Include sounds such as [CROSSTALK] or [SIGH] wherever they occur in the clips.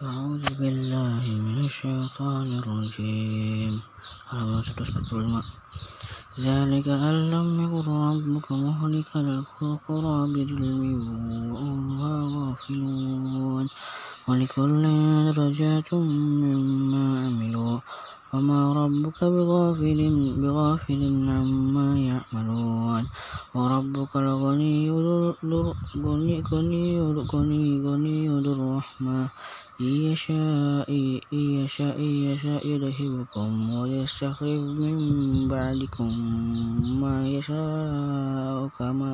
أعوذ بالله من الشيطان الرجيم. ذلك أن لم يكن ربك مهلك القرى بظلم وأهلها غافلون. ولكل درجات مما عملوا. وما ربك بغافل بغافل عما يعملون. وربك الغني غني ذو الرحمة. إن يشاء إن يشاء يشاء يذهبكم ويستخلف من بعدكم ما يشاء كما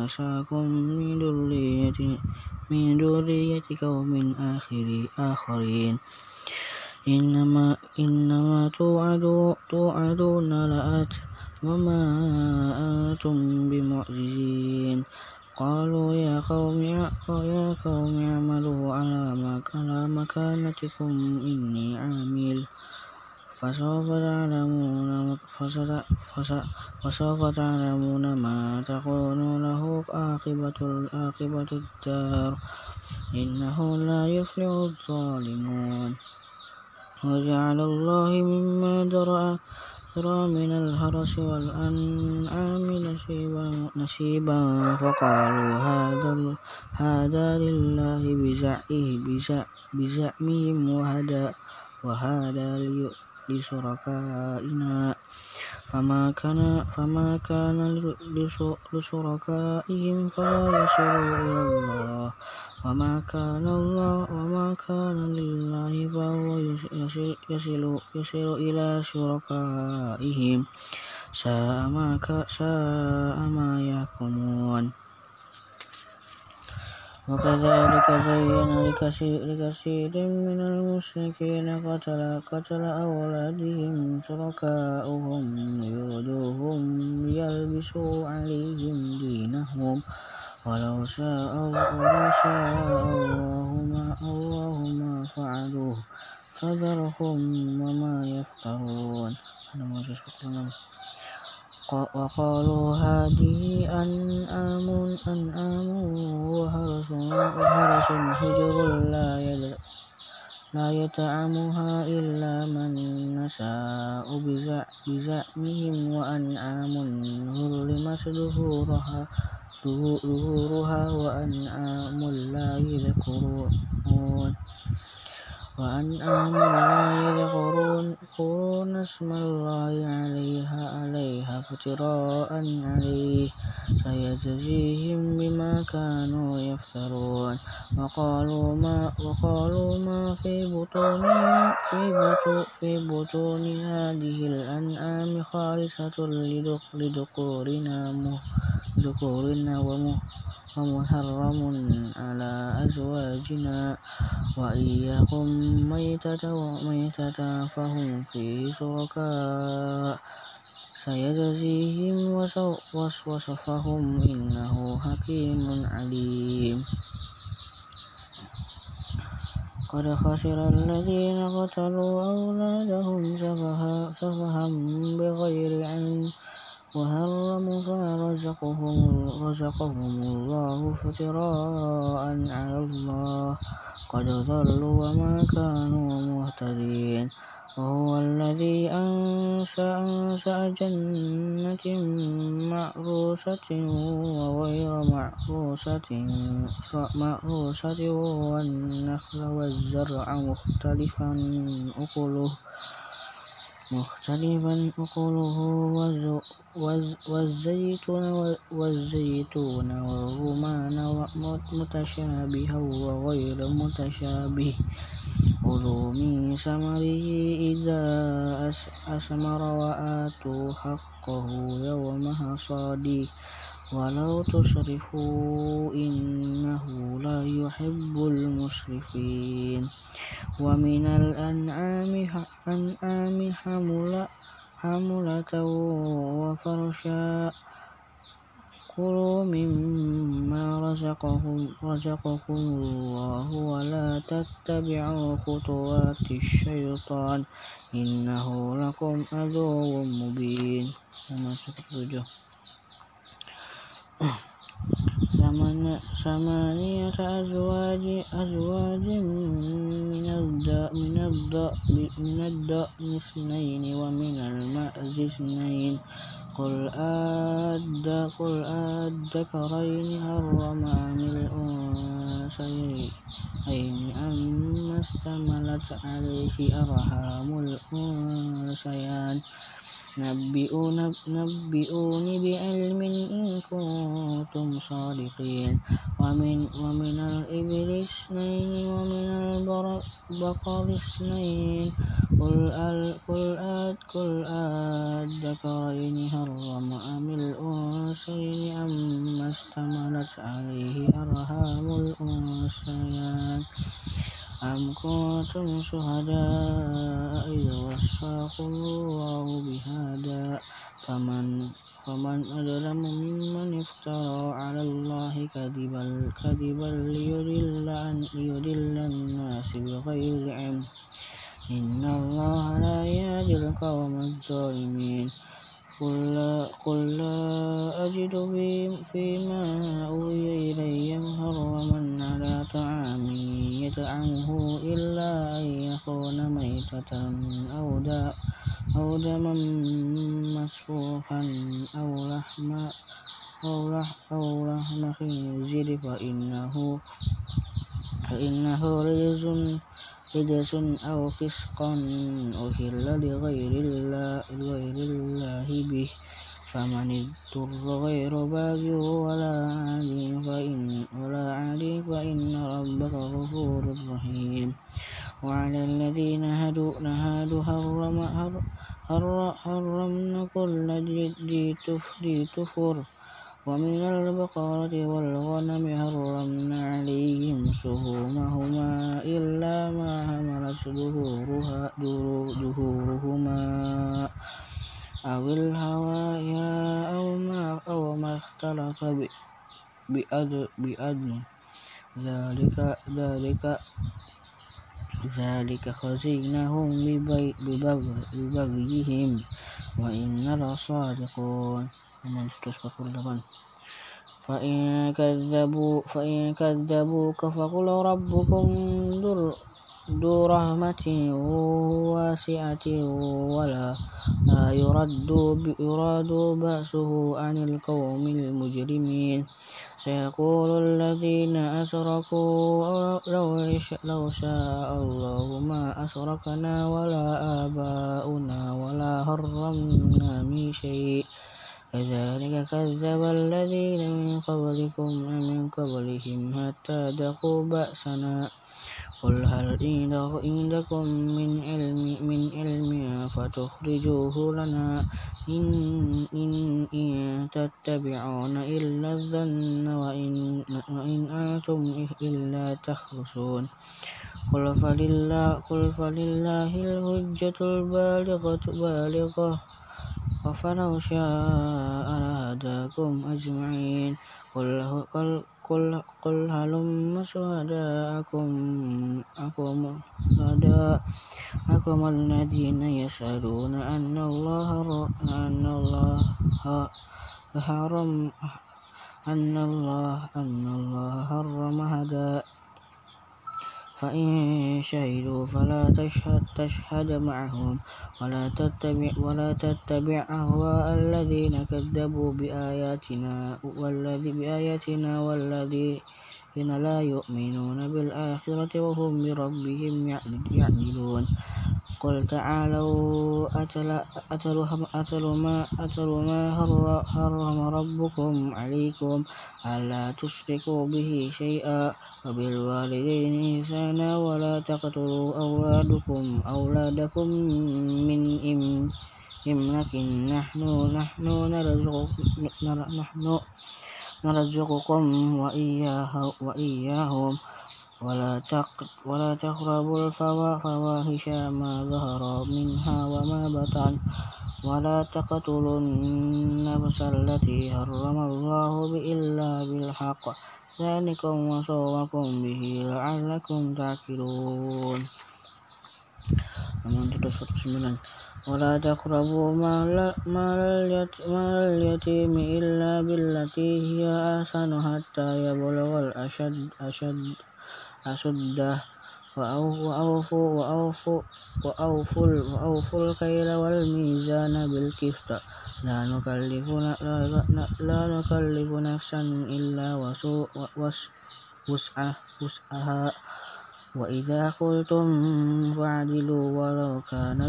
أنشأكم من ذرية من ذرية قوم آخرين. إنما إنما توعدون لآت وما أنتم بمعجزين. قالوا يا قوم يا قوم اعملوا على مكانتكم إني عامل. فسوف تعلمون فسوف تعلمون ما تكون له عاقبة الدار. إنه لا يفلح الظالمون. وجعل الله مما ذرأ من الهرس والأنعام نشيبا فقالوا هذا لله بزعمهم وهذا لشركائنا. فما كان لشركائهم فلا يصل إلى الله. وما كان لله فهو يصل إلى شركائهم ساء ما يحكمون. وكذلك زين لكثير من المشركين قتل أولادهم شركاؤهم يردوهم ليلبسوا عليهم دينهم ولو شاء الله ما فعلوه فذرهم وما يفترون. وقالوا هذه أنعام وحرث حجر لا يطعمها إلا من نشاء بزعمهم وأنعام حرمت ظهورها وأنعام لا يذكرون. وأنعام لا يذكرون اسم الله عليها افتراء عليه. سيجزيهم بما كانوا يفترون. وقالوا ما في بطون في بطون هذه الأنعام خالصة لذكورنا ومحرم على أزواجنا وإن يكن ميتة فهم فيه شركاء سيجزيهم وصفهم إنه حكيم عليم. قد خسر الذين قتلوا أولادهم سفها بغير علم. وحرموا ما رزقهم الله افتراء على الله؟ قد ضلوا وما كانوا مهتدين. وهو الذي أنشأ جنات معروشة وغير معروشة والنخل والزرع مختلفا أكله. والزيتون والرمان متشابها وغير متشابه. كلوا من ثمره إذا أثمر وآتوا حقه يوم حصاده. ولا تسرفوا إنه لا يحب المسرفين ومن الأنعام حملة وفرشا كلوا مما رزقكم الله ولا تتبعوا خطوات الشيطان إنه لكم عدو مبين. ثمانية أزواج أزواج من الضأن اثنين ومن المعز اثنين. قل أذكرين حرم أم الأنثيين؟ أما اشتملت عليه أرحام الأنثيين؟ نبئوني بعلم إن كنتم صادقين. ومن الإبل اثنين ومن البقر اثنين. قل أذكرين حرم أم الأنثيين أما اشتملت عليه أرحام الأنثيين أم كنتم شهداء إذ وصاكم الله بهذا فمن أظلم ممن افترى على الله كذبا ليضل الناس بغير علم إن الله لا يهدي القوم الظالمين قل لا أجد فيما أوحي إلي محرما على طعام يطعمه إلا أن يكون ميتة أو دما مسفوحا أو لحم خنزير فإنه رجس أو فسقا أهل لغير الله به. فمن اضطر غير باغ ولا عاد فإن ربك غفور رحيم. وعلى الذين هادوا حرمنا كل ذي كفر ومن البقرة والغنم حرمنا عليهم شحومهما إلا ما حملت ظهورهما أو الهوايا أو ما اختلط بأدم ذلك خزيناهم ببغيهم وإنا لصادقون. فإن كذبوك فقل ربكم ذو رحمة واسعة ولا يراد بأسه عن القوم المجرمين. سيقول الذين أشركوا لو شاء الله ما أشركنا ولا آباؤنا ولا حرمنا من شيء. كذلك كذب الذين من قبلكم من قبلهم حتى ذاقوا بأسنا. قل هل عندكم من علم فتخرجوه لنا إن تتبعون إلا الظن وإن أنتم إلا تخرصون. قل فلله الحجة البالغة. فلو شاء لهداكم أجمعين قل هلم شهداءكم الذين يشهدون أن الله حرم هذا فإن شهدوا فلا تشهد معهم ولا تتبع أهواء الذين كذبوا بآياتنا والذين لا يؤمنون بالآخرة وهم بربهم يعدلون. قل تعالوا أتل ما حرم ربكم عليكم ألا تشركوا به شيئا وبالوالدين إحسانا ولا تقتلوا أولادكم من إملاق نحن نرزقكم وإياهم. ولا تقربوا الفواحش ما ظهر منها وما بطن. ولا تقتلوا النفس التي حرم الله إلا بالحق. ذلكم وصاكم به لعلكم تعقلون. ولا تقربوا مال اليتيم إلا بالتي هي أحسن حتى يبلغ الأشد أشد وأوفوا وأوفوا الكيل والميزان نكلف لا نكلف نفسا إلا وسعها. وإذا قلتم فاعدلوا ولو كان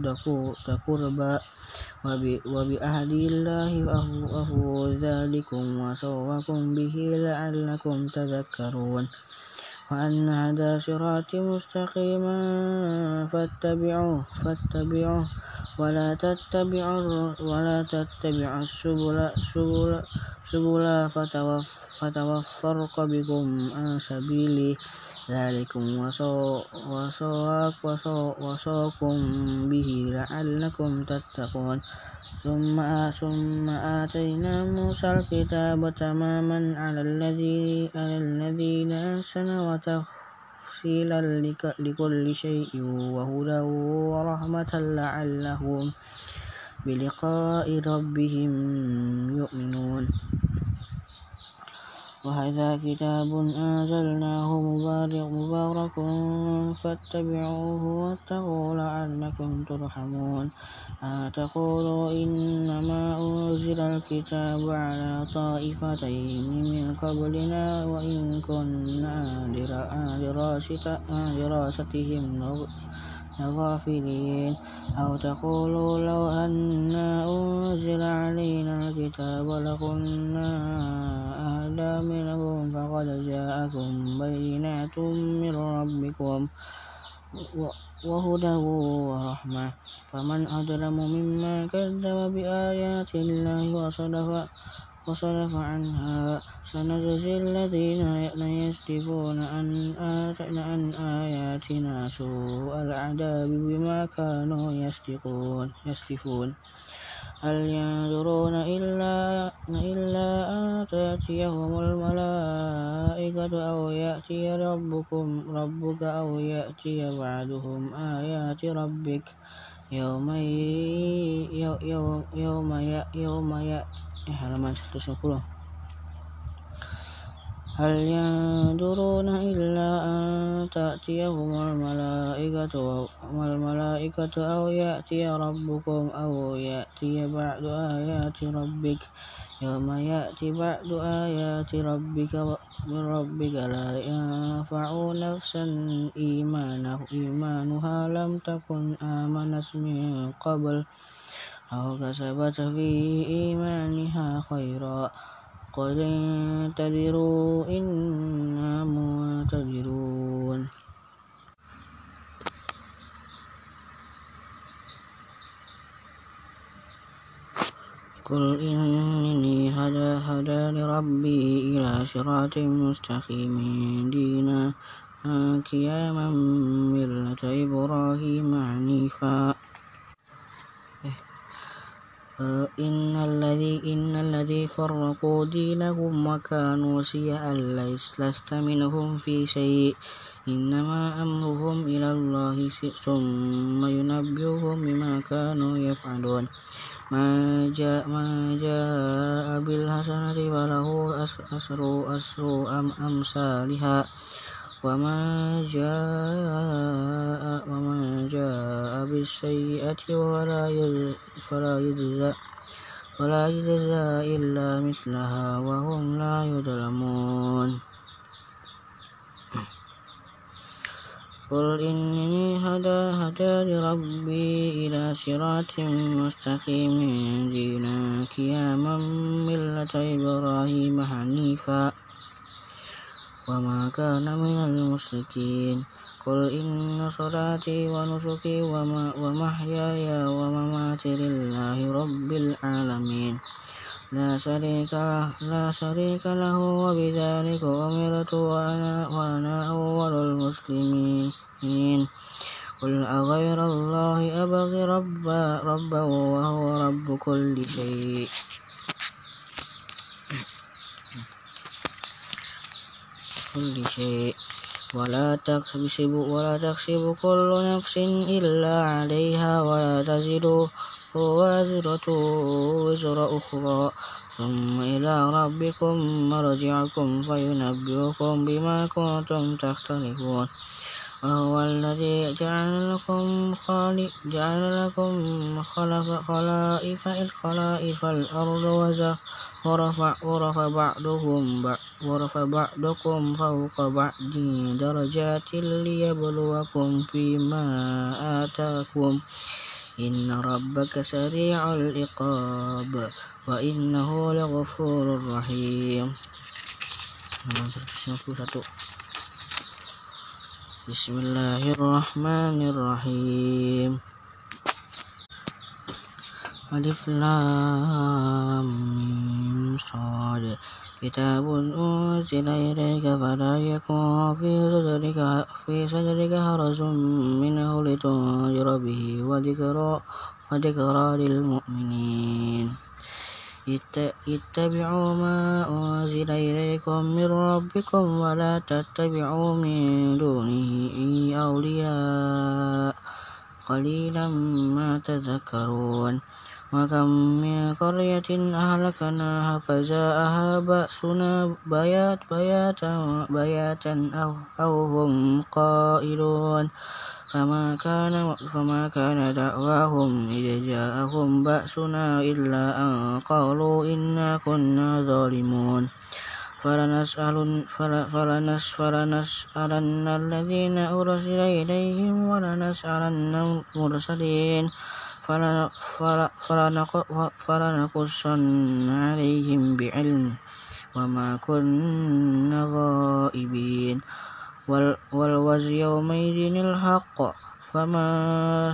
ذا قربى وبعهد الله أوفوا ذلكم وصوكم به لعلكم تذكرون وأن هذا صراطي مستقيما فاتبعوه فاتبعوه ولا تتبعوا ولا تتبعوا السبل سبل سبل فتفرق بكم عن سبيله ذلكم وصاكم به لعلكم تتقون. ثم ثم آتينا موسى الكتاب تماما على الذي على الذين أحسنوا وتفصيلا لكل شيء وهدى ورحمة لعلهم بلقاء ربهم يؤمنون. وهذا كتاب أنزلناه مبارك فاتبعوه واتقوا لعلكم ترحمون. تقولوا إنما أنزل الكتاب على طائفتين من قبلنا وإن كنا عن دراستهم غافلين أو تقولوا لو أنا أنزل علينا الكتاب لكنا أهدى منهم فقد جاءكم بينات من ربكم. وهدى ورحمة. فمن أظلم ممن كذب بآيات الله وصدف وصرف عنها سنجزي الذين يصدفون عن آياتنا سوء العذاب بما كانوا يصدفون. هل ينظرون إلا إلا أن تأتيهم الملائكة أو يأتي ربكم ربك أو يأتي بعدهم آيات ربك يوم يوم يوم يوم يأتي halaman 110 هل ينظرون إلا أن تأتيهم الملائكة والملائكة أو يأتي ربكم أو يأتي بعد آيات ربك؟ يوم يأتي بعد آيات ربك ربك لا ينفع نفسا إيمانها لم تكن آمنت من قبل أو كسبت في إيمانها خيرا. قل انتظروا إنا منتظرون قل إنني هدى هدى لربي إلى صراط مستقيم دينا قياما ملة إبراهيم عنيفا إن الذي إن الذي فرقوا دينهم وكانوا شيعا لست منهم في شيء. إنما أمرهم إلى الله ثم ينبئهم بما كانوا يفعلون. ما جاء ما جاء بالحسنة فله أسر أسر أم وما جاء وما جاء بالسيئة ولا يجزى ولا يجزى إلا مثلها وهم لا يظلمون. قل إني هدى هدى ربي إلى صراط مستقيم دينا قياما ملة إبراهيم حنيفا. وما كان من المشركين قل إن صلاتي ونسكي ومحياي ومماتي لله رب العالمين لا شريك له لا شريك له وبذلك أمرت وأنا وأنا أول المسلمين قل أغير الله أبغي ربا ربا وهو رب كل شيء كل شيء. ولا تكسب ولا تكسب كل نفس إلا عليها ولا تزر وازرة وزر أخرى. ثم إلى ربكم مرجعكم فينبئكم بما كنتم تختلفون. وهو الذي جعل لكم جعل لكم خلف خلائف خلائف الأرض ورفع, ورفع بعضهم ورفع بعضكم فوق بعض درجات ليبلوكم فيما آتاكم. إن ربك سريع العقاب وإنه لغفور رحيم. بسم الله الرحمن الرحيم ألف لام صاد كتاب أنزل إليك فلا يكن في صدرك في صدرك حرج منه لتنذر به وذكرى وذكرى للمؤمنين اتبعوا ما أنزل إليكم من ربكم ولا تتبعوا من دونه أولياء قليلا ما تذكرون. وكم من قرية أهلكناها فجاءها بأسنا بيات بياتا بياتا أو, أو هم قائلون. فما كان فما كان دعواهم إذ جاءهم بأسنا إلا أن قالوا إنا كنا ظالمون فلنسألن فلنسألن الذين أرسل إليهم ولنسألن المرسلين فلنقصن عليهم بعلم وما كنا غائبين والوزن يومئذ الحق. فما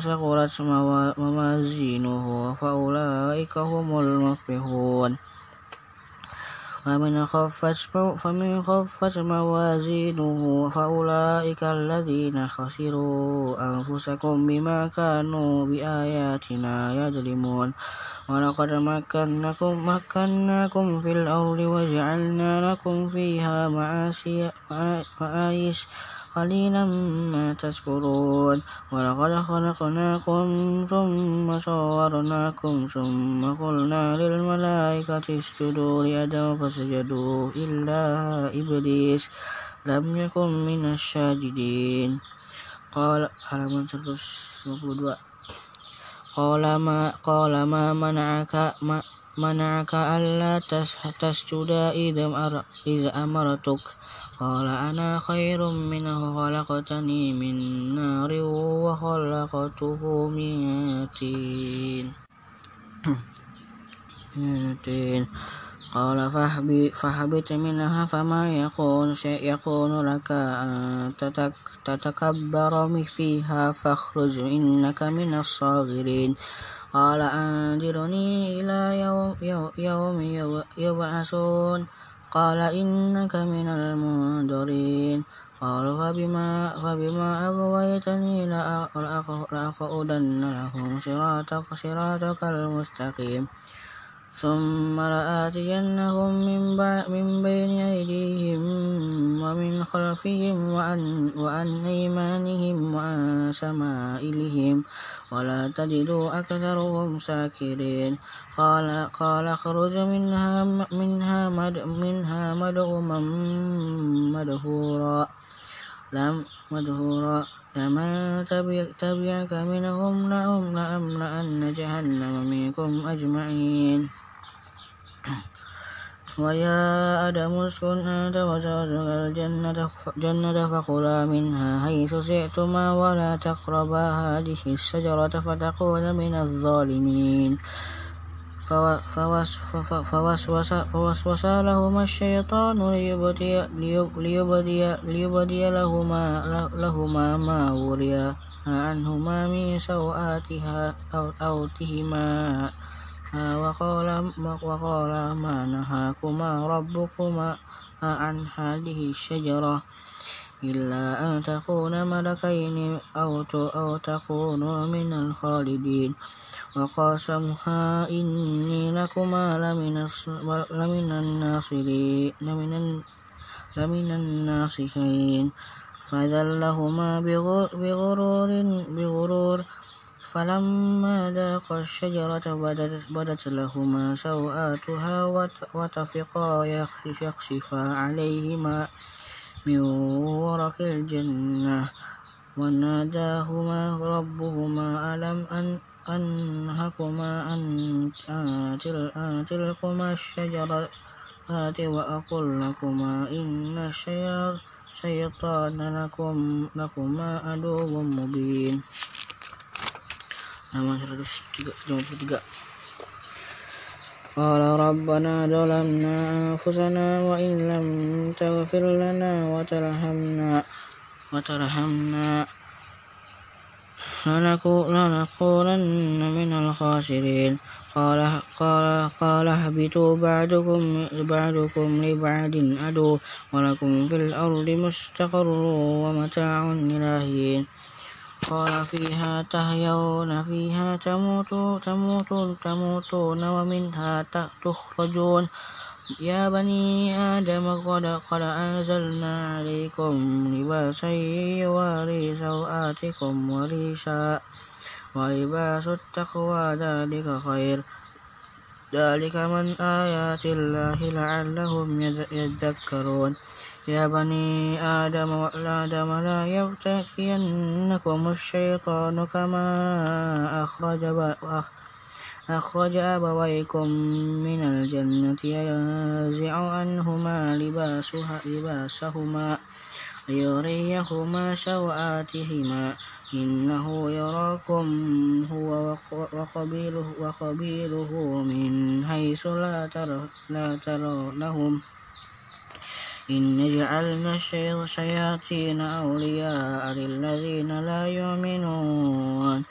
ثقلت موازينه فأولئك هم المفلحون. فمن خفت فمن خفت موازينه فأولئك الذين خسروا أنفسكم بما كانوا بآياتنا يظلمون. ولقد مكناكم مكناكم في الأرض وجعلنا لكم فيها معايش قليلا ما تشكرون. ولقد خلقناكم ثم صورناكم ثم قلنا للملائكة اسجدوا لآدم فسجدوا. إلا إبليس لم يكن من الساجدين. قال halaman 122 قال ما قال ما منعك ما منعك ألا تسجد إذ أمرتك؟ قال أنا خير منه خلقتني من نار وخلقته من طين [CLEARS THROAT] قال فاهبط منها فما يكون يكون لك أن تتكبر فيها فاخرج إنك من الصاغرين. قال أنذرني إلى يوم, يوم يبعثون. قال إنك من المنذرين. قال فبما, فبما أغويتني لأقعدن لهم صراطك, صراطك المستقيم. ثم لآتينهم من, من بين أيديهم خلفهم وعن, أيمانهم وعن شمائلهم ولا تجد أكثرهم شاكرين. قال قال اخرج منها منها مد منها مدعوما مدهورا. لم مدهورا. لمن تبعك منهم لأملأن جهنم منكم أجمعين. ويا آدم اسكن أنت وزوجك الجنة جنة منها حيث شئتما ولا تقربا. هذه الشجرة فتكونا من الظالمين. فوسوس لهما الشيطان ليبدي, ليبدي, ليبدي لهما, لهما ما وري عنهما من سوآتها أو أوتهما وقال, وقال ما نهاكما ربكما عن هذه الشجرة إلا أن تكونا ملكين أو أو تكونوا من الخالدين. وقاسمها إني لكما لمن لمن الناصرين لمن لمن الناصحين. فذلهما بغرور, بغرور فلما ذاقا الشجرة بدت, لهما سوآتها وطفقا يخشفا عليهما من ورق الجنة وناداهما ربهما ألم أن أنهكما عن تلكما الشجرة وأقل لكما إن الشيطان لكم لكما عدو مبين قال ربنا ظلمنا أنفسنا وإن لم تغفر لنا وترحمنا وترحمنا لنكونن من الخاسرين قال قال قال اهبطوا بعدكم بعدكم لبعد عدو ولكم في الأرض مستقر ومتاع إلى حين قال فيها تحيون فيها تموتون تموتون تموتون ومنها تخرجون. يا بني آدم قد قد أنزلنا عليكم لباسا يواري سوآتكم وريشا ولباس التقوى ذلك خير. ذلك من آيات الله لعلهم يذكرون. يا بني آدم آدم لا يفتكينكم الشيطان كما أخرج أخرج أبويكم من الجنة ينزع عنهما لباسها لباسهما ليريهما سوآتهما. إنه يراكم هو وقبيله, وقبيله من حيث لا, تر لا ترونهم إن جعلنا الشياطين أولياء للذين لا يؤمنون.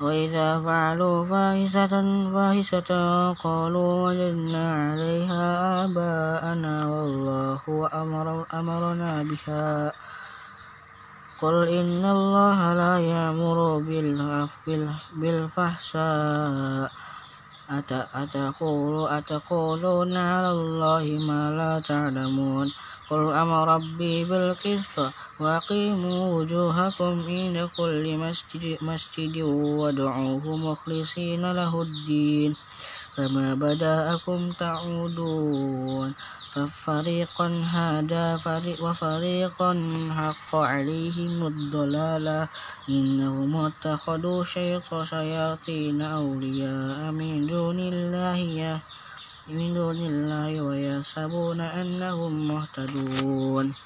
وإذا فعلوا فاحشة فاحشة قالوا وجدنا عليها آباءنا والله أمر أمرنا بها. قل إن الله لا يأمر بالفحشاء. أتقول أتقولون على الله ما لا تعلمون. قل أمر ربي بالقسط وأقيموا وجوهكم عند كل مسجد, مسجد وادعوه مخلصين له الدين كما بدأكم تعودون ففريقا هدى وفريقا حق عليهم الضلالة إنهم اتخذوا شياطين أولياء من دون الله من دون الله ويحسبون أنهم مهتدون.